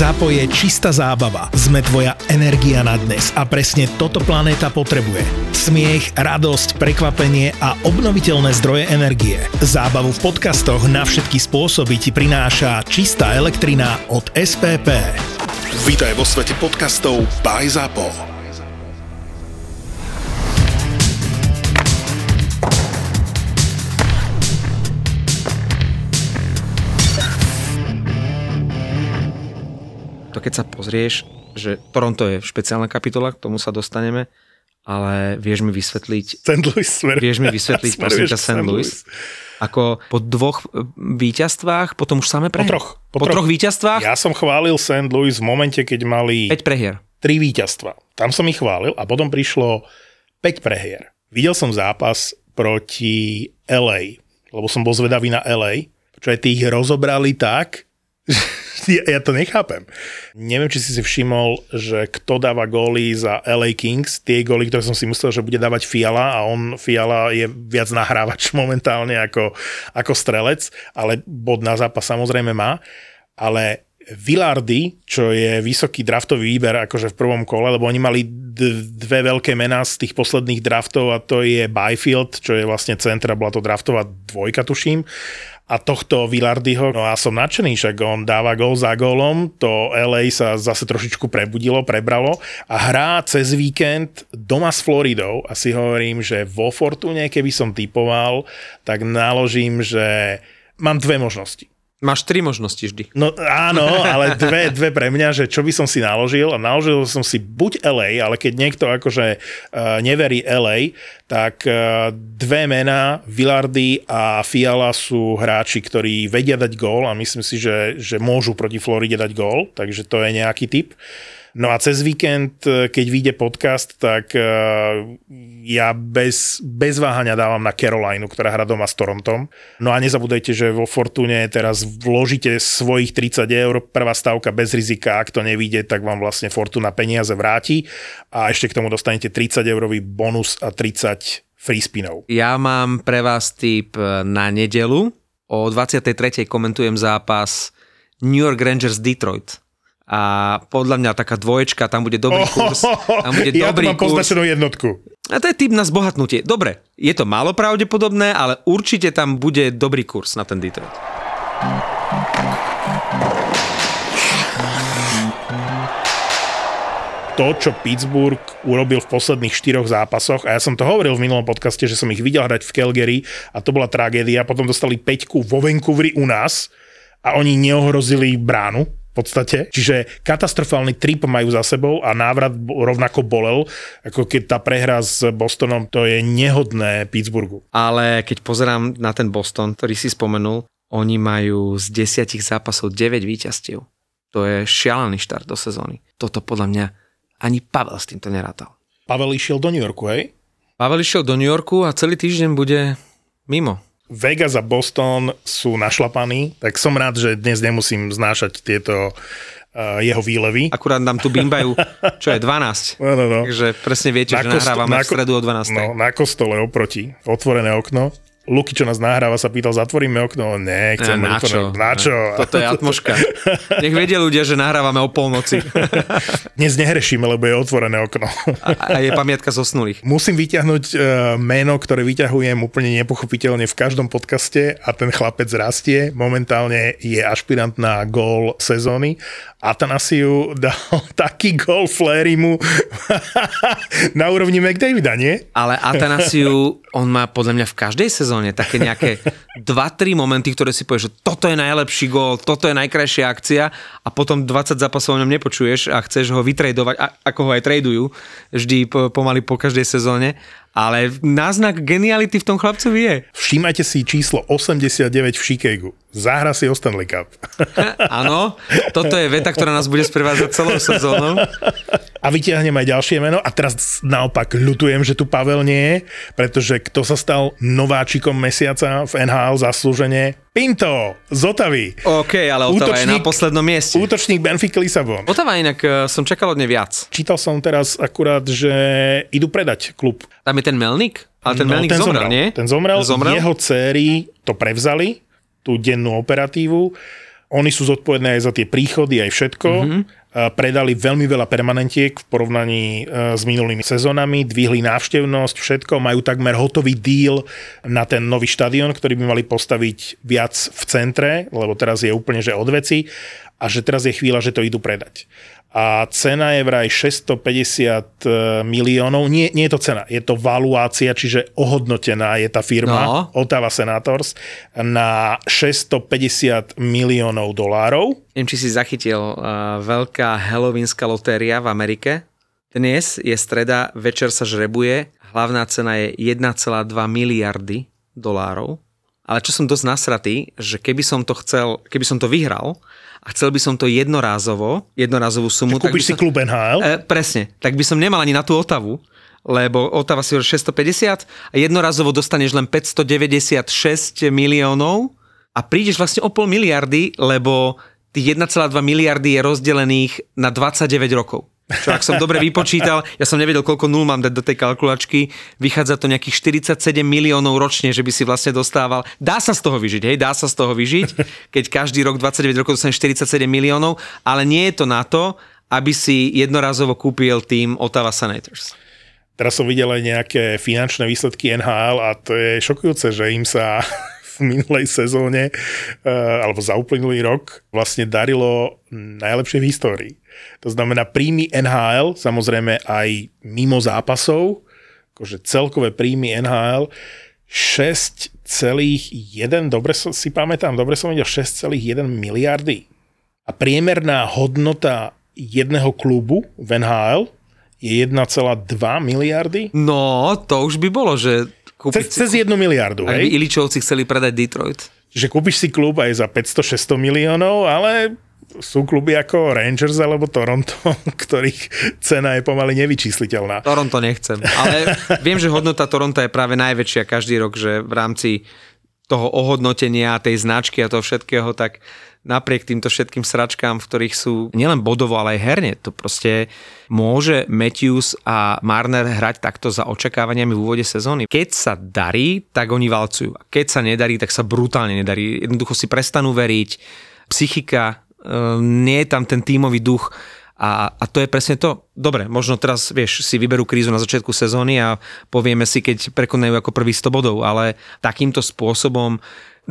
Zápo je čistá zábava. Sme tvoja energia na dnes a presne toto planéta potrebuje. Smiech, radosť, prekvapenie a obnoviteľné zdroje energie. Zábavu v podcastoch na všetky spôsoby ti prináša čistá elektrina od SPP. Vítaj vo svete podcastov by Zápo. To keď sa pozrieš, že Toronto je špeciálna kapitola, k tomu sa dostaneme, ale vieš mi vysvetliť... St. Louis smer. Vieš mi vysvetliť, prosím ťa, St. Louis. Ako po dvoch e, víťazstvách, potom už samé prehier. Po troch. Po, po troch. troch víťazstvách? Ja som chválil St. Louis v momente, keď mali... 5 prehier. 3 víťazstva. Tam som ich chválil a potom prišlo 5 prehier. Videl som zápas proti LA, lebo som bol zvedavý na LA, čo aj tí ich rozobrali tak, ja, ja to nechápem. Neviem, či si si všimol, že kto dáva góly za LA Kings, tie góly, ktoré som si myslel, že bude dávať Fiala a on, Fiala je viac nahrávač momentálne ako, ako strelec, ale bod na zápas samozrejme má, ale Villardy, čo je vysoký draftový výber akože v prvom kole, lebo oni mali dve veľké mená z tých posledných draftov a to je Byfield, čo je vlastne centra, bola to draftová dvojka, tuším, a tohto Villardyho, no a som nadšený, však on dáva gól za gólom, to LA sa zase trošičku prebudilo, prebralo a hrá cez víkend doma s Floridou. A si hovorím, že vo Fortune, keby som typoval, tak naložím, že mám dve možnosti Máš tri možnosti vždy. No áno, ale dve, dve pre mňa, že čo by som si naložil a naložil som si buď LA, ale keď niekto akože uh, neverí LA, tak uh, dve mená, Villardy a Fiala sú hráči, ktorí vedia dať gól a myslím si, že, že môžu proti Floride dať gól, takže to je nejaký typ. Uh, No a cez víkend, e, keď vyjde podcast, tak e, ja bez, bez váhania dávam na Carolinu, ktorá hrá doma s Torontom. No a nezabudajte, že vo Fortune teraz vložíte svojich 30 eur, prvá stavka bez rizika, ak to nevíde, tak vám vlastne Fortuna peniaze vráti a ešte k tomu dostanete 30 eurový bonus a 30 free spinov. Ja mám pre vás tip na nedelu. O 23. komentujem zápas New York Rangers Detroit a podľa mňa taká dvoječka, tam bude dobrý oh, kurz. Tam bude ja dobrý mám kurz. jednotku. A to je typ na zbohatnutie. Dobre, je to málo pravdepodobné, ale určite tam bude dobrý kurz na ten Detroit. to, čo Pittsburgh urobil v posledných štyroch zápasoch, a ja som to hovoril v minulom podcaste, že som ich videl hrať v Calgary a to bola tragédia, potom dostali peťku vo Vancouveri u nás a oni neohrozili bránu, podstate. Čiže katastrofálny trip majú za sebou a návrat rovnako bolel, ako keď tá prehra s Bostonom, to je nehodné Pittsburghu. Ale keď pozerám na ten Boston, ktorý si spomenul, oni majú z desiatich zápasov 9 víťazstiev. To je šialený štart do sezóny. Toto podľa mňa ani Pavel s týmto nerátal. Pavel išiel do New Yorku, hej? Pavel išiel do New Yorku a celý týždeň bude mimo. Vegas a Boston sú našlapaní, tak som rád, že dnes nemusím znášať tieto uh, jeho výlevy. Akurát nám tu bimbajú, čo je 12. No, no, no. Takže presne viete, na že kosto- nahrávame na ko- v stredu o 12. No, na kostole oproti, otvorené okno. Luky, čo nás nahráva, sa pýtal, zatvoríme okno. Ne, chcem na čo? Na čo? Toto je atmoška. Nech vedia ľudia, že nahrávame o polnoci. Dnes nehrešíme, lebo je otvorené okno. A, a je pamiatka zosnulých. Musím vyťahnuť uh, meno, ktoré vyťahujem úplne nepochopiteľne v každom podcaste a ten chlapec rastie. Momentálne je ašpirant na gól sezóny. Atanasiu dal taký gól Flairimu na úrovni McDavida, nie? Ale Atanasiu, on má podľa mňa v každej sezóne sezóne také nejaké 2-3 momenty, ktoré si povieš, že toto je najlepší gól, toto je najkrajšia akcia a potom 20 zápasov o ňom nepočuješ a chceš ho vytredovať, ako ho aj tradujú, vždy pomaly po každej sezóne ale náznak geniality v tom chlapcovi je. Všímajte si číslo 89 v Chicagu. Zahra si o Stanley Cup. Áno, toto je veta, ktorá nás bude sprevádzať celou sezónou. A vytiahnem aj ďalšie meno a teraz naopak ľutujem, že tu Pavel nie je, pretože kto sa stal nováčikom mesiaca v NHL zaslúžene? Pinto z Otavy. OK, ale Otava útočník, je na poslednom mieste. Útočník Benfica Lisabon. Otava inak uh, som čakal od nej viac. Čítal som teraz akurát, že idú predať klub. Tam je ten Melnik? Ale ten no, Melnik ten zomrel, zomrel, nie? Ten zomrel, zomrel, jeho céry to prevzali, tú dennú operatívu Oni sú zodpovední aj za tie príchody, aj všetko. Mm-hmm. Predali veľmi veľa permanentiek v porovnaní e, s minulými sezónami, dvihli návštevnosť, všetko. Majú takmer hotový deal na ten nový štadión, ktorý by mali postaviť viac v centre, lebo teraz je úplne že od veci a že teraz je chvíľa, že to idú predať a cena je vraj 650 e, miliónov. Nie, nie je to cena, je to valuácia, čiže ohodnotená je tá firma no. Ottawa Senators na 650 miliónov dolárov. Neviem, či si zachytil uh, veľká halloweenská lotéria v Amerike. Dnes je streda, večer sa žrebuje, hlavná cena je 1,2 miliardy dolárov. Ale čo som dosť nasratý, že keby som to chcel, keby som to vyhral, a chcel by som to jednorázovo, jednorazovú sumu. Tak kúpiš si som, klub NHL? E, presne, tak by som nemal ani na tú Otavu, lebo Otava si 650 a jednorazovo dostaneš len 596 miliónov a prídeš vlastne o pol miliardy, lebo tých 1,2 miliardy je rozdelených na 29 rokov. Čo ak som dobre vypočítal, ja som nevedel, koľko nul mám dať do tej kalkulačky, vychádza to nejakých 47 miliónov ročne, že by si vlastne dostával. Dá sa z toho vyžiť, hej, dá sa z toho vyžiť, keď každý rok 29 rokov dostane 47 miliónov, ale nie je to na to, aby si jednorazovo kúpil tým Ottawa Senators. Teraz som videl aj nejaké finančné výsledky NHL a to je šokujúce, že im sa minulej sezóne eh, alebo za uplynulý rok vlastne darilo najlepšie v histórii. To znamená príjmy NHL, samozrejme aj mimo zápasov, akože celkové príjmy NHL 6,1, dobre si pamätám, dobre som videl 6,1 miliardy. A priemerná hodnota jedného klubu v NHL je 1,2 miliardy. No, to už by bolo, že kúpiť cez, si... cez jednu miliardu, Ak by Iličovci chceli predať Detroit. Že kúpiš si klub aj za 500-600 miliónov, ale sú kluby ako Rangers alebo Toronto, ktorých cena je pomaly nevyčísliteľná. Toronto nechcem, ale viem, že hodnota Toronto je práve najväčšia každý rok, že v rámci toho ohodnotenia, tej značky a toho všetkého, tak napriek týmto všetkým sračkám, v ktorých sú nielen bodovo, ale aj herne, to proste môže Matthews a Marner hrať takto za očakávaniami v úvode sezóny. Keď sa darí, tak oni valcujú. Keď sa nedarí, tak sa brutálne nedarí. Jednoducho si prestanú veriť, psychika Ehm, nie je tam ten tímový duch a, a to je presne to. Dobre, možno teraz, vieš, si vyberú krízu na začiatku sezóny a povieme si, keď prekonajú ako prvý 100 bodov, ale takýmto spôsobom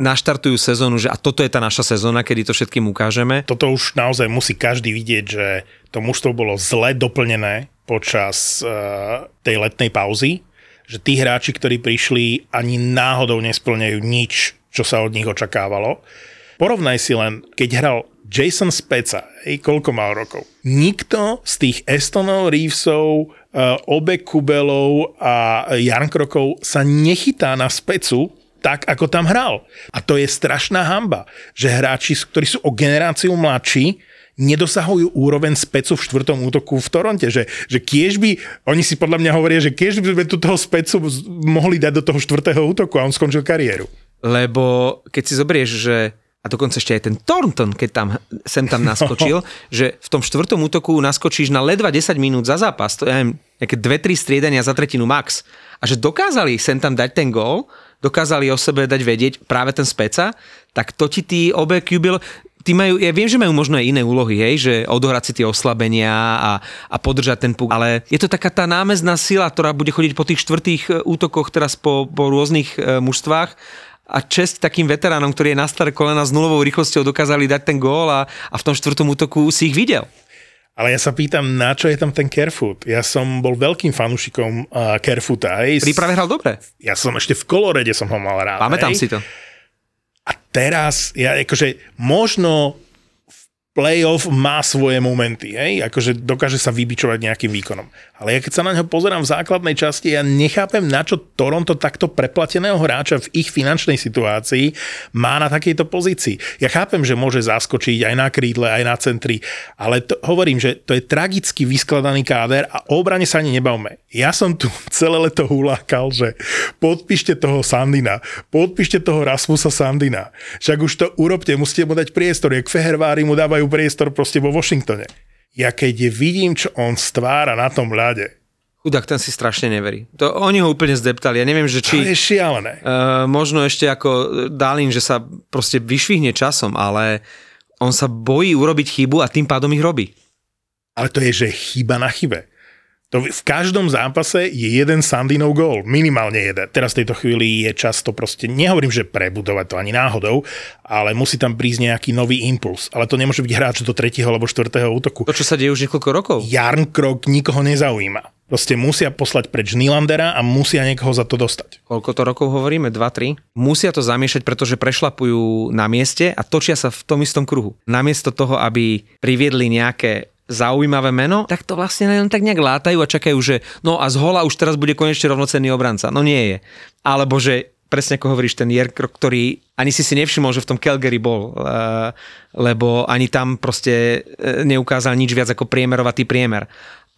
naštartujú sezónu, že a toto je tá naša sezóna, kedy to všetkým ukážeme. Toto už naozaj musí každý vidieť, že to mužstvo bolo zle doplnené počas uh, tej letnej pauzy, že tí hráči, ktorí prišli, ani náhodou nesplňajú nič, čo sa od nich očakávalo. Porovnaj si len, keď hral Jason Speca, hej, koľko mal rokov? Nikto z tých Estonov, Reevesov, uh, Obe Kubelov a Jan Krokov sa nechytá na Specu tak, ako tam hral. A to je strašná hamba, že hráči, ktorí sú o generáciu mladší, nedosahujú úroveň specu v štvrtom útoku v Toronte, že, že kiež by, oni si podľa mňa hovoria, že kiež by sme tu toho specu mohli dať do toho štvrtého útoku a on skončil kariéru. Lebo keď si zobrieš, že a dokonca ešte aj ten Thornton, keď tam sem tam naskočil, že v tom štvrtom útoku naskočíš na ledva 10 minút za zápas, to je nejaké 2-3 striedania za tretinu max. A že dokázali sem tam dať ten gól, dokázali o sebe dať vedieť práve ten speca, tak to ti tí obe Kubil, tí majú, ja viem, že majú možno aj iné úlohy, hej, že odohrať si tie oslabenia a, a podržať ten puk, ale je to taká tá námezná sila, ktorá bude chodiť po tých štvrtých e, útokoch teraz po, po rôznych e, mužstvách a čest takým veteránom, ktorí je na staré kolena s nulovou rýchlosťou dokázali dať ten gól a, a v tom štvrtom útoku si ich videl. Ale ja sa pýtam, na čo je tam ten Kerfoot? Ja som bol veľkým fanúšikom uh, Kerfoota. Hej. Príprave hral dobre. Ja som ešte v kolorede som ho mal rád. Pamätám hej. si to. A teraz, ja akože možno playoff má svoje momenty, hej? akože dokáže sa vybičovať nejakým výkonom. Ale ja keď sa na neho pozerám v základnej časti, ja nechápem, na čo Toronto takto preplateného hráča v ich finančnej situácii má na takejto pozícii. Ja chápem, že môže zaskočiť aj na krídle, aj na centri, ale to, hovorím, že to je tragicky vyskladaný káder a o obrane sa ani nebavme. Ja som tu celé leto hulákal, že podpíšte toho Sandina, podpíšte toho Rasmusa Sandina. Však už to urobte, musíte mu dať priestor, jak Fehervári mu dávajú dávajú priestor proste vo Washingtone. Ja keď vidím, čo on stvára na tom ľade, Chudák, ten si strašne neverí. To, oni ho úplne zdeptali. Ja neviem, že či... To je šialené. Uh, možno ešte ako Dalin, že sa proste vyšvihne časom, ale on sa bojí urobiť chybu a tým pádom ich robí. Ale to je, že chyba na chybe. To v každom zápase je jeden Sandinov gól, minimálne jeden. Teraz v tejto chvíli je často proste, nehovorím, že prebudovať to ani náhodou, ale musí tam prísť nejaký nový impuls. Ale to nemôže byť hráč do tretieho alebo štvrtého útoku. To, čo sa deje už niekoľko rokov. Jarn Krok nikoho nezaujíma. Proste musia poslať preč Nylandera a musia niekoho za to dostať. Koľko to rokov hovoríme? 2-3? Musia to zamiešať, pretože prešlapujú na mieste a točia sa v tom istom kruhu. Namiesto toho, aby priviedli nejaké zaujímavé meno, tak to vlastne len tak nejak látajú a čakajú, že no a z hola už teraz bude konečne rovnocenný obranca. No nie je. Alebo že presne ako hovoríš, ten Jerk, ktorý ani si si nevšimol, že v tom Calgary bol, eh, lebo ani tam proste eh, neukázal nič viac ako priemerovatý priemer.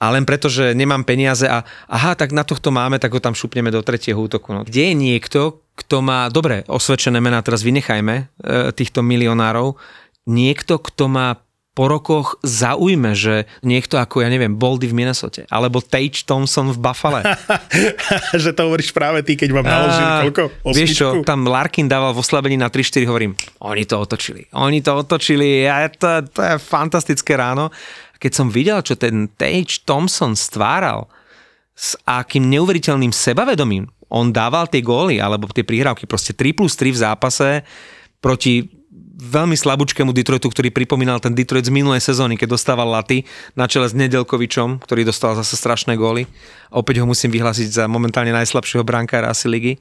A len preto, že nemám peniaze a aha, tak na tohto máme, tak ho tam šupneme do tretieho útoku. No. Kde je niekto, kto má, dobre, osvedčené mená, teraz vynechajme eh, týchto milionárov, niekto, kto má po rokoch zaujme, že niekto ako, ja neviem, Boldy v Minnesota, alebo Tage Thompson v Buffale. že to hovoríš práve ty, keď vám naložili koľko? Osmičku? Vieš čo, tam Larkin dával v oslabení na 3-4, hovorím, oni to otočili. Oni to otočili a to, to je fantastické ráno. Keď som videl, čo ten Tage Thompson stváral, s akým neuveriteľným sebavedomím on dával tie góly, alebo tie prihrávky, proste 3 plus 3 v zápase proti veľmi slabúčkému Detroitu, ktorý pripomínal ten Detroit z minulej sezóny, keď dostával laty na čele s Nedelkovičom, ktorý dostal zase strašné góly. Opäť ho musím vyhlásiť za momentálne najslabšieho brankára asi ligy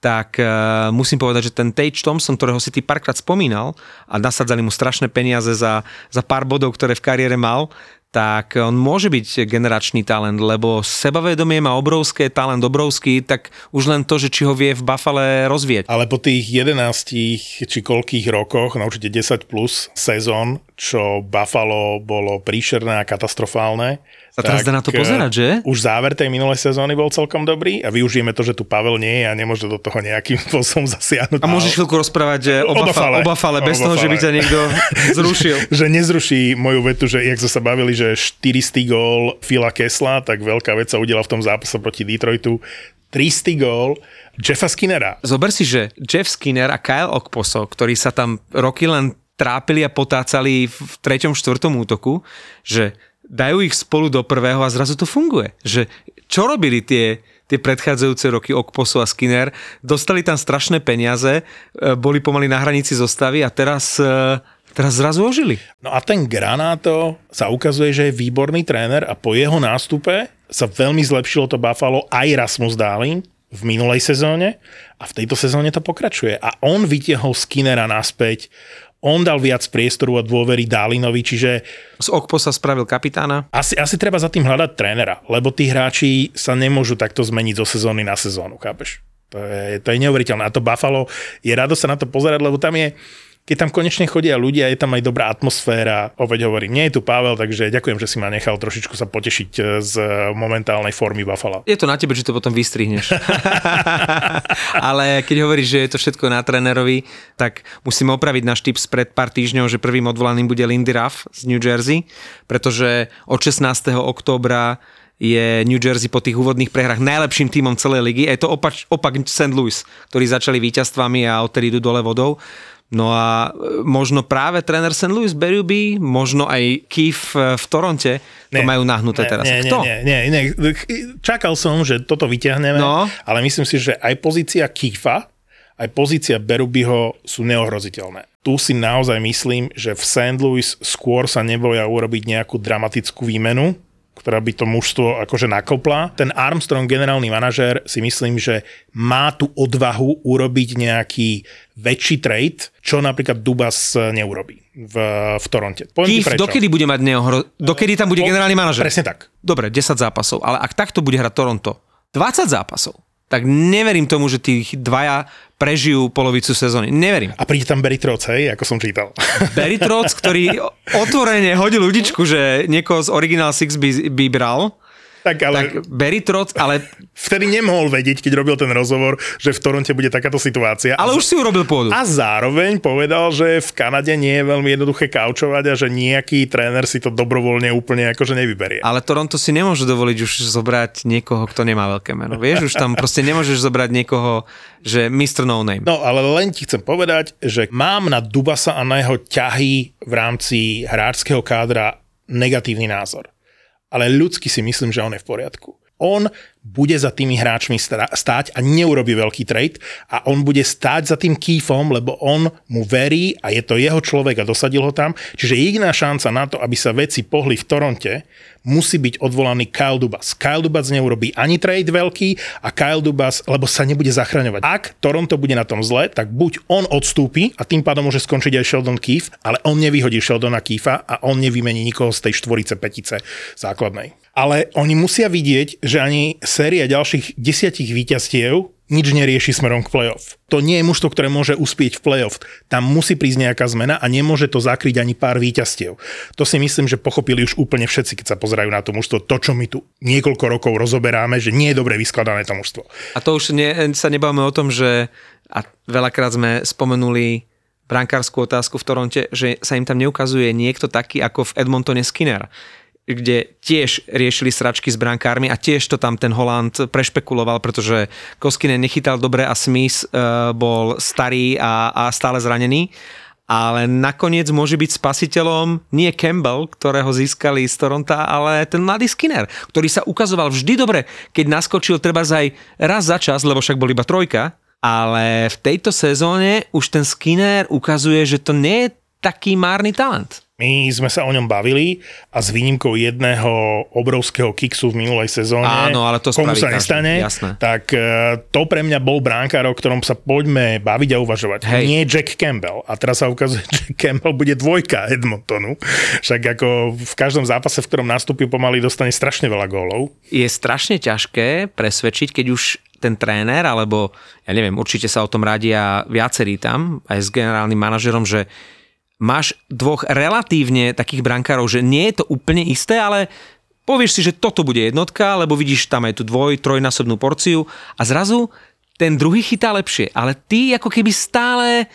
tak uh, musím povedať, že ten Tage Thompson, ktorého si ty párkrát spomínal a nasadzali mu strašné peniaze za, za pár bodov, ktoré v kariére mal, tak on môže byť generačný talent, lebo sebavedomie má obrovské, talent obrovský, tak už len to, že či ho vie v Buffale rozvieť. Ale po tých 11 či koľkých rokoch, no určite 10 plus sezón, čo Buffalo bolo príšerné a katastrofálne, a teraz dá na to pozerať, že? Už záver tej minulej sezóny bol celkom dobrý a využijeme to, že tu Pavel nie je a nemôže do toho nejakým spôsobom zasiahnuť. A môžeš chvíľku rozprávať že o, Bafale, o Bafale, bez toho, že by ťa niekto zrušil. že nezruší moju vetu, že jak sme sa bavili, že 400 gól Fila Kesla, tak veľká vec sa udela v tom zápase proti Detroitu. 300 gól Jeffa Skinnera. Zober si, že Jeff Skinner a Kyle Okposo, ktorí sa tam roky len trápili a potácali v treťom, štvrtom útoku, že dajú ich spolu do prvého a zrazu to funguje. Že čo robili tie, tie predchádzajúce roky Okposo a Skinner? Dostali tam strašné peniaze, e, boli pomaly na hranici zostavy a teraz e, Teraz zrazu ožili. No a ten Granato sa ukazuje, že je výborný tréner a po jeho nástupe sa veľmi zlepšilo to Buffalo aj Rasmus Darling v minulej sezóne a v tejto sezóne to pokračuje. A on vytiahol Skinnera naspäť, on dal viac priestoru a dôvery Dálinovi, čiže... Z Okpo sa spravil kapitána? Asi, asi treba za tým hľadať trénera, lebo tí hráči sa nemôžu takto zmeniť zo sezóny na sezónu, chápeš? To je, to je neuveriteľné. A to Buffalo, je rado sa na to pozerať, lebo tam je keď tam konečne chodia ľudia, je tam aj dobrá atmosféra. Oveď hovorím, nie je tu Pavel, takže ďakujem, že si ma nechal trošičku sa potešiť e, z momentálnej formy Buffalo. Je to na tebe, že to potom vystrihneš. Ale keď hovoríš, že je to všetko na trénerovi, tak musíme opraviť náš tips pred pár týždňov, že prvým odvolaným bude Lindy Ruff z New Jersey, pretože od 16. októbra je New Jersey po tých úvodných prehrách najlepším tímom celej ligy. Je to opak, opak St. Louis, ktorí začali víťazstvami a odtedy idú dole vodou. No a e, možno práve tréner St. Louis Berube, možno aj Keith v Toronte to nie, majú nahnuté nie, teraz. Nie, Kto? Nie, nie, nie, čakal som, že toto vyťahneme, no. ale myslím si, že aj pozícia Keefa, aj pozícia Berubyho sú neohroziteľné. Tu si naozaj myslím, že v St. Louis skôr sa neboja urobiť nejakú dramatickú výmenu, ktorá by to mužstvo akože nakopla. Ten Armstrong, generálny manažér, si myslím, že má tú odvahu urobiť nejaký väčší trade, čo napríklad Dubas neurobí v, v Toronte. Poviem Keith, dokedy bude mať neohro... Dokedy tam bude generálny manažer? Presne tak. Dobre, 10 zápasov, ale ak takto bude hrať Toronto, 20 zápasov, tak neverím tomu, že tých dvaja prežijú polovicu sezóny. Neverím. A príde tam Barry Trotz, hej, ako som čítal. Barry Trotz, ktorý otvorene hodil ľudičku, že niekoho z Original Six by, by bral, Tak ale... tak Barry Trotz, ale... Vtedy nemohol vedieť, keď robil ten rozhovor, že v Toronte bude takáto situácia. Ale už si urobil pôdu. A zároveň povedal, že v Kanade nie je veľmi jednoduché kaučovať a že nejaký tréner si to dobrovoľne úplne akože nevyberie. Ale Toronto si nemôže dovoliť už zobrať niekoho, kto nemá veľké meno. Vieš, už tam proste nemôžeš zobrať niekoho, že Mr. No Name. No ale len ti chcem povedať, že mám na Dubasa a na jeho ťahy v rámci hráčského kádra negatívny názor ale ľudsky si myslím, že on je v poriadku. On bude za tými hráčmi stáť a neurobi veľký trade a on bude stáť za tým kýfom, lebo on mu verí a je to jeho človek a dosadil ho tam. Čiže jediná šanca na to, aby sa veci pohli v Toronte, musí byť odvolaný Kyle Dubas. Kyle Dubas neurobí ani trade veľký a Kyle Dubas, lebo sa nebude zachraňovať. Ak Toronto bude na tom zle, tak buď on odstúpi a tým pádom môže skončiť aj Sheldon Keefe, ale on nevyhodí Sheldona Keefa a on nevymení nikoho z tej štvorice, petice základnej. Ale oni musia vidieť, že ani séria ďalších desiatich víťazstiev nič nerieši smerom k playoff. To nie je mužstvo, ktoré môže uspieť v playoff. Tam musí prísť nejaká zmena a nemôže to zakryť ani pár víťazstiev. To si myslím, že pochopili už úplne všetci, keď sa pozerajú na to mužstvo. To, čo my tu niekoľko rokov rozoberáme, že nie je dobre vyskladané to mužstvo. A to už nie, sa nebavíme o tom, že a veľakrát sme spomenuli brankárskú otázku v Toronte, že sa im tam neukazuje niekto taký ako v Edmontone Skinner kde tiež riešili sračky s brankármi a tiež to tam ten Holand prešpekuloval, pretože Koskinen nechytal dobre a Smith uh, bol starý a, a stále zranený. Ale nakoniec môže byť spasiteľom nie Campbell, ktorého získali z Toronta, ale ten mladý Skinner, ktorý sa ukazoval vždy dobre, keď naskočil treba aj raz za čas, lebo však bol iba trojka, ale v tejto sezóne už ten Skinner ukazuje, že to nie je taký márny talent. My sme sa o ňom bavili a s výnimkou jedného obrovského kiksu v minulej sezóne, Áno, ale to komu sa nestane, jasné. tak e, to pre mňa bol bránkár, o ktorom sa poďme baviť a uvažovať. Hej. Nie Jack Campbell. A teraz sa ukazuje, že Campbell bude dvojka Edmontonu. Však ako v každom zápase, v ktorom nastúpil, pomaly dostane strašne veľa gólov. Je strašne ťažké presvedčiť, keď už ten tréner, alebo ja neviem, určite sa o tom radia viacerí tam, aj s generálnym manažerom, že máš dvoch relatívne takých brankárov, že nie je to úplne isté, ale povieš si, že toto bude jednotka, lebo vidíš tam aj tú dvoj, trojnásobnú porciu a zrazu ten druhý chytá lepšie, ale ty ako keby stále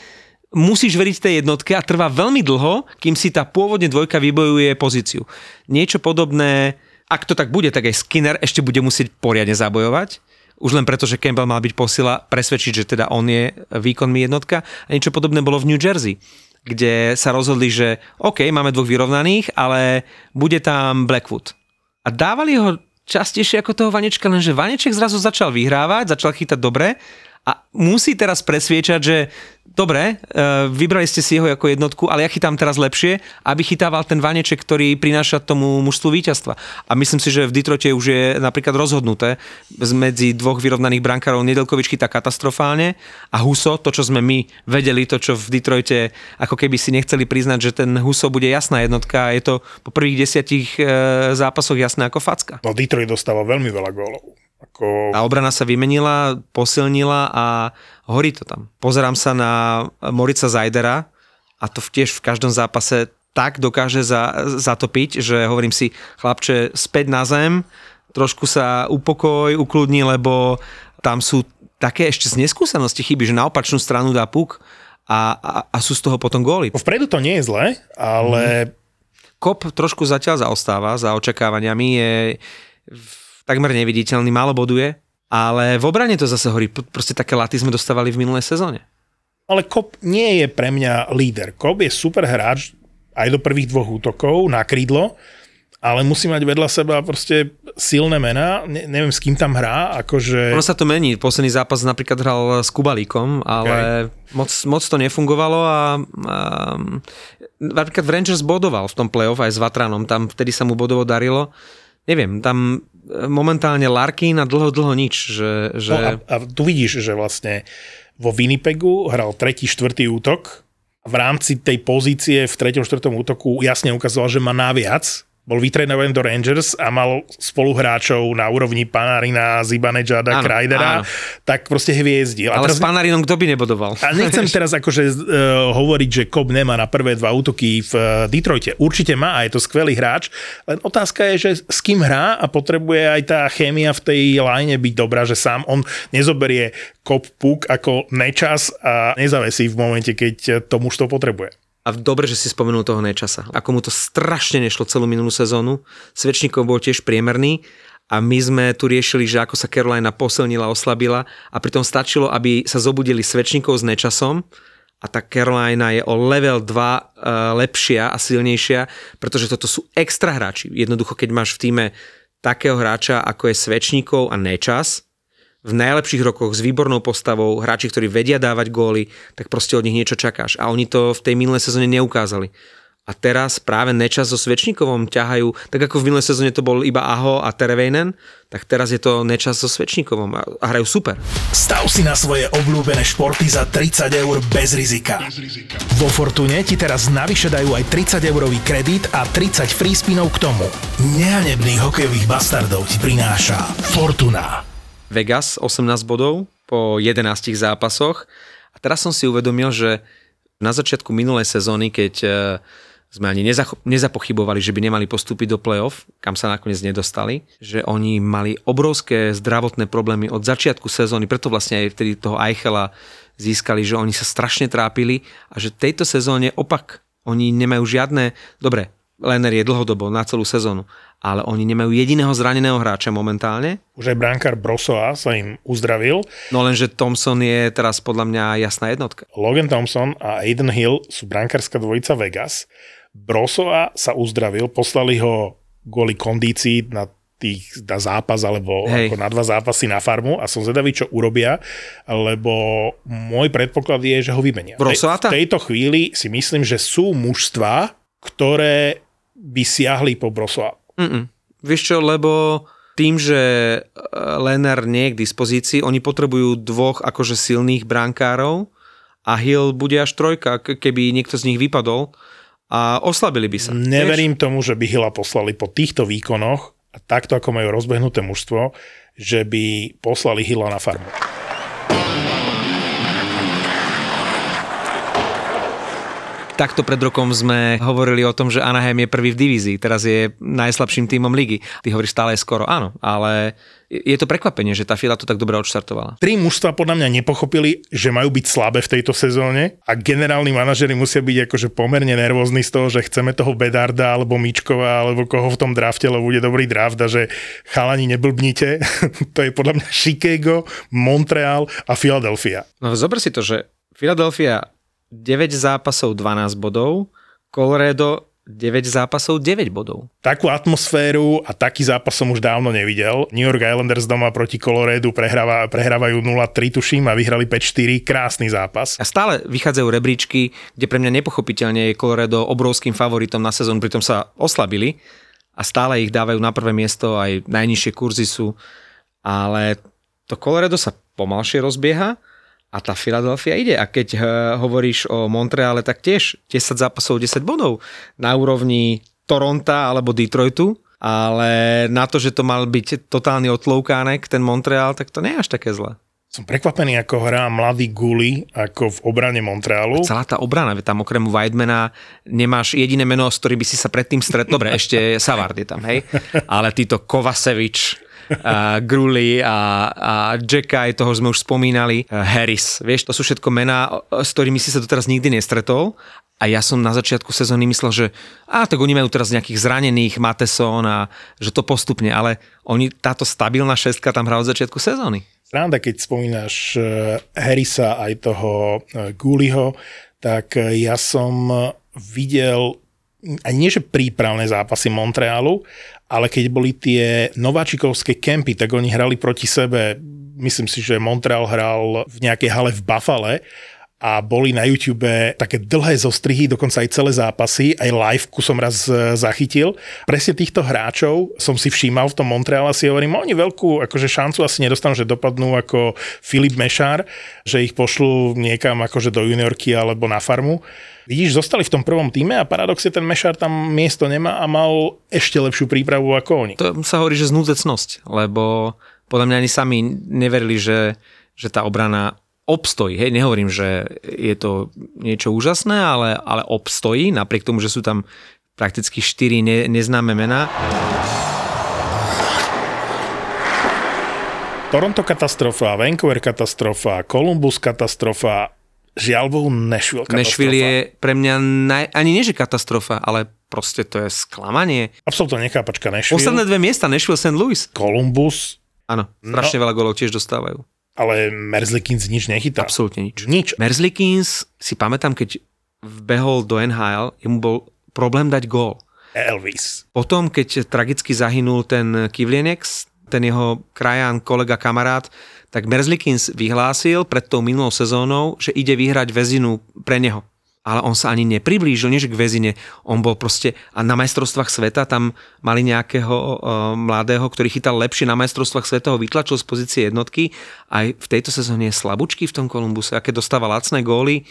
musíš veriť tej jednotke a trvá veľmi dlho, kým si tá pôvodne dvojka vybojuje pozíciu. Niečo podobné, ak to tak bude, tak aj Skinner ešte bude musieť poriadne zabojovať, už len preto, že Campbell mal byť posila presvedčiť, že teda on je výkonný jednotka. A niečo podobné bolo v New Jersey kde sa rozhodli, že OK, máme dvoch vyrovnaných, ale bude tam Blackwood. A dávali ho častejšie ako toho Vanečka, lenže Vaneček zrazu začal vyhrávať, začal chytať dobre a musí teraz presviečať, že dobre, e, vybrali ste si ho ako jednotku, ale ja chytám teraz lepšie, aby chytával ten vaneček, ktorý prináša tomu mužstvu víťazstva. A myslím si, že v Detroite už je napríklad rozhodnuté medzi dvoch vyrovnaných brankárov. Nedelkovič chytá katastrofálne a Huso, to čo sme my vedeli, to čo v Detroite ako keby si nechceli priznať, že ten Huso bude jasná jednotka a je to po prvých desiatich e, zápasoch jasné ako facka. No Detroit dostáva veľmi veľa gólov. Ako... Tá obrana sa vymenila, posilnila a horí to tam. Pozerám sa na Morica Zajdera a to tiež v každom zápase tak dokáže za, zatopiť, že hovorím si, chlapče, späť na zem, trošku sa upokoj, ukludni, lebo tam sú také ešte z neskúsenosti chyby, že na opačnú stranu dá puk a, a, a sú z toho potom góly. Vpredu to nie je zle, ale... Mm. Kop trošku zatiaľ zaostáva za očakávaniami, je takmer neviditeľný, málo boduje ale v obrane to zase horí. Proste také laty sme dostávali v minulej sezóne. Ale Kop nie je pre mňa líder. Kop je super hráč aj do prvých dvoch útokov na krídlo, ale musí mať vedľa seba proste silné mená. Ne, neviem, s kým tam hrá. Akože... Ono sa to mení. Posledný zápas napríklad hral s Kubalíkom, ale okay. moc, moc to nefungovalo a, a napríklad Rangers bodoval v tom playoff aj s Vatranom. Tam vtedy sa mu bodovo darilo neviem, tam momentálne Larkin a dlho, dlho nič. Že, že... No a, a tu vidíš, že vlastne vo Winnipegu hral tretí, štvrtý útok. V rámci tej pozície v treťom, štvrtom útoku jasne ukazoval, že má naviac bol vytrenovaný do Rangers a mal spoluhráčov na úrovni Panarina, Zibanejada, Krajdera, tak proste hviezdil. Ale teraz, s Panarinom kto by nebodoval? A nechcem teraz akože uh, hovoriť, že Cobb nemá na prvé dva útoky v uh, Detroite. Určite má a je to skvelý hráč, len otázka je, že s kým hrá a potrebuje aj tá chémia v tej line byť dobrá, že sám on nezoberie Cobb puk ako nečas a nezavesí v momente, keď to mužstvo potrebuje. A dobre, že si spomenul toho Nečasa. Ako mu to strašne nešlo celú minulú sezónu. Svečníkov bol tiež priemerný a my sme tu riešili, že ako sa Carolina posilnila, oslabila a pritom stačilo, aby sa zobudili Svečníkov s Nečasom a tá Carolina je o level 2 uh, e, lepšia a silnejšia, pretože toto sú extra hráči. Jednoducho, keď máš v týme takého hráča, ako je Svečníkov a Nečas, v najlepších rokoch s výbornou postavou, hráči, ktorí vedia dávať góly, tak proste od nich niečo čakáš. A oni to v tej minulej sezóne neukázali. A teraz práve Nečas so Svečníkovom ťahajú, tak ako v minulej sezóne to bol iba Aho a Terevejnen, tak teraz je to Nečas so Svečníkovom a hrajú super. Stav si na svoje obľúbené športy za 30 eur bez rizika. bez rizika. Vo Fortune ti teraz navyše dajú aj 30 eurový kredit a 30 free spinov k tomu. Nehanebných hokejových bastardov ti prináša Fortuna. Vegas 18 bodov po 11 zápasoch. A teraz som si uvedomil, že na začiatku minulej sezóny, keď e, sme ani nezapochybovali, že by nemali postúpiť do play-off, kam sa nakoniec nedostali, že oni mali obrovské zdravotné problémy od začiatku sezóny, preto vlastne aj vtedy toho Eichela získali, že oni sa strašne trápili a že tejto sezóne opak, oni nemajú žiadne, dobre, Lener je dlhodobo na celú sezónu, ale oni nemajú jediného zraneného hráča momentálne. Už aj brankár Brosoa sa im uzdravil. No lenže Thompson je teraz podľa mňa jasná jednotka. Logan Thompson a Aiden Hill sú brankárska dvojica Vegas. Brosoa sa uzdravil, poslali ho kvôli kondícii na tých na zápas alebo Hej. ako na dva zápasy na farmu a som zvedavý, čo urobia, lebo môj predpoklad je, že ho vymenia. Brosoata? V tejto chvíli si myslím, že sú mužstva, ktoré by siahli po Brosoa. Mm-mm. Vieš čo, lebo tým, že e, Lenar nie je k dispozícii, oni potrebujú dvoch akože silných brankárov a Hill bude až trojka, keby niekto z nich vypadol a oslabili by sa. Neverím vieš? tomu, že by Hilla poslali po týchto výkonoch a takto ako majú rozbehnuté mužstvo, že by poslali Hilla na farmu. Takto pred rokom sme hovorili o tom, že Anaheim je prvý v divízii, teraz je najslabším tímom ligy. Ty hovoríš stále skoro, áno, ale je to prekvapenie, že tá Fila to tak dobre odštartovala. Tri mužstva podľa mňa nepochopili, že majú byť slabé v tejto sezóne a generálni manažeri musia byť akože pomerne nervózni z toho, že chceme toho Bedarda alebo Mičkova alebo koho v tom drafte, lebo bude dobrý draft a že chalani neblbnite. to je podľa mňa Chicago, Montreal a Philadelphia. No zober si to, že Philadelphia 9 zápasov 12 bodov, Colorado 9 zápasov, 9 bodov. Takú atmosféru a taký zápas som už dávno nevidel. New York Islanders doma proti Colorado prehráva, prehrávajú 0-3 tuším a vyhrali 5-4. Krásny zápas. A stále vychádzajú rebríčky, kde pre mňa nepochopiteľne je Colorado obrovským favoritom na sezónu, pritom sa oslabili a stále ich dávajú na prvé miesto, aj najnižšie kurzy sú. Ale to Colorado sa pomalšie rozbieha a tá Philadelphia ide. A keď uh, hovoríš o Montreale, tak tiež 10 zápasov, 10 bodov na úrovni Toronta alebo Detroitu, ale na to, že to mal byť totálny otloukánek, ten Montreal, tak to nie je až také zle. Som prekvapený, ako hrá mladý Guli ako v obrane Montrealu. Celá tá obrana, tam okrem Weidmana nemáš jediné meno, s ktorým by si sa predtým stretol. Dobre, ešte Savard je tam, hej? Ale títo Kovacevič, uh, Gruli a, a Jacka, aj toho sme už spomínali, uh, Harris. Vieš, to sú všetko mená, s ktorými si sa doteraz nikdy nestretol a ja som na začiatku sezóny myslel, že a tak oni majú teraz nejakých zranených, Mateson a že to postupne, ale oni, táto stabilná šestka tam hrá od začiatku sezóny. Sranda, keď spomínaš Harrisa aj toho Guliho, tak ja som videl a nie že prípravné zápasy Montrealu, ale keď boli tie nováčikovské kempy, tak oni hrali proti sebe, myslím si, že Montreal hral v nejakej hale v Buffale a boli na YouTube také dlhé zostrihy, dokonca aj celé zápasy, aj live som raz e, zachytil. Presne týchto hráčov som si všímal v tom Montreale si hovorím, oni veľkú akože šancu asi nedostanú, že dopadnú ako Filip Mešár, že ich pošlú niekam akože do juniorky alebo na farmu. Vidíš, zostali v tom prvom týme a paradoxe ten Mešár tam miesto nemá a mal ešte lepšiu prípravu ako oni. To sa hovorí, že znúdecnosť, lebo podľa mňa ani sami neverili, že, že tá obrana obstojí. Hej, nehovorím, že je to niečo úžasné, ale, ale obstojí, napriek tomu, že sú tam prakticky štyri ne, neznáme mená. Toronto katastrofa, Vancouver katastrofa, Columbus katastrofa, žiaľ Bohu Nashville katastrofa. Nashville je pre mňa naj, ani nie že katastrofa, ale proste to je sklamanie. Absolutne nechápačka Nashville. Posledné dve miesta, Nashville, St. Louis. Columbus. Áno, strašne no. veľa golov tiež dostávajú. Ale Merzlikins nič nechytá. Absolútne nič. Nič. Merzlikins, si pamätám, keď vbehol do NHL, jemu bol problém dať gól. Elvis. Potom, keď tragicky zahynul ten Kivlienex, ten jeho krajan, kolega, kamarát, tak Merzlikins vyhlásil pred tou minulou sezónou, že ide vyhrať väzinu pre neho ale on sa ani nepriblížil, než k väzine. On bol proste, a na majstrovstvách sveta tam mali nejakého uh, mladého, ktorý chytal lepšie na majstrovstvách sveta, ho vytlačil z pozície jednotky. Aj v tejto sezóne je slabúčky v tom Kolumbuse, aké dostáva lacné góly.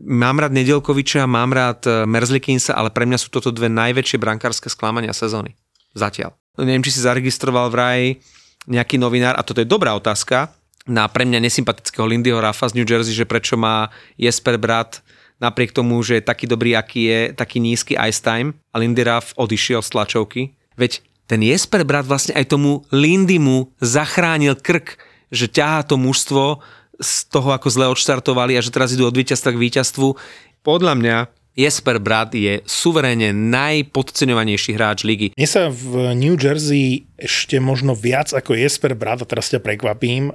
Mám rád Nedelkoviča, mám rád e, Merzlikinsa, ale pre mňa sú toto dve najväčšie brankárske sklamania sezóny. Zatiaľ. Neviem, či si zaregistroval vraj nejaký novinár, a toto je dobrá otázka, na pre mňa nesympatického Lindyho Rafa z New Jersey, že prečo má Jesper Brat napriek tomu, že je taký dobrý, aký je, taký nízky ice time a Lindy Ruff odišiel z tlačovky. Veď ten Jesper brat vlastne aj tomu Lindymu zachránil krk, že ťahá to mužstvo z toho, ako zle odštartovali a že teraz idú od víťazstva k víťazstvu. Podľa mňa Jesper Brad je suverénne najpodceňovanejší hráč ligy. Mne sa v New Jersey ešte možno viac ako Jesper Brad, a teraz ťa prekvapím,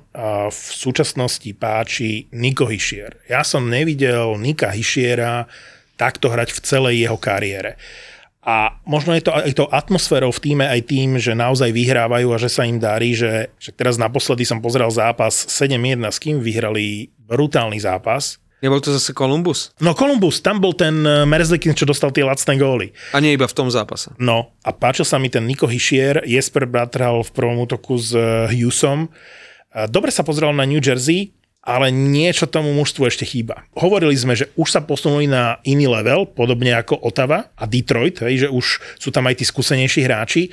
v súčasnosti páči Niko Hischier. Ja som nevidel Nika Hischiera takto hrať v celej jeho kariére. A možno je to aj to atmosférou v týme, aj tým, že naozaj vyhrávajú a že sa im darí, že, že teraz naposledy som pozrel zápas 7-1, s kým vyhrali brutálny zápas Nebol to zase Columbus? No Columbus, tam bol ten eh, Merzlikin, čo dostal tie lacné góly. A nie iba v tom zápase. No a páčil sa mi ten Niko Hischier, Jesper Bratral v prvom útoku s eh, Hughesom. Dobre sa pozrel na New Jersey, ale niečo tomu mužstvu ešte chýba. Hovorili sme, že už sa posunuli na iný level, podobne ako Otava a Detroit, hej, že už sú tam aj tí skúsenejší hráči,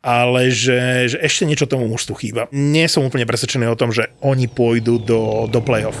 ale že, že ešte niečo tomu mužstvu chýba. Nie som úplne presvedčený o tom, že oni pôjdu do, do play-off.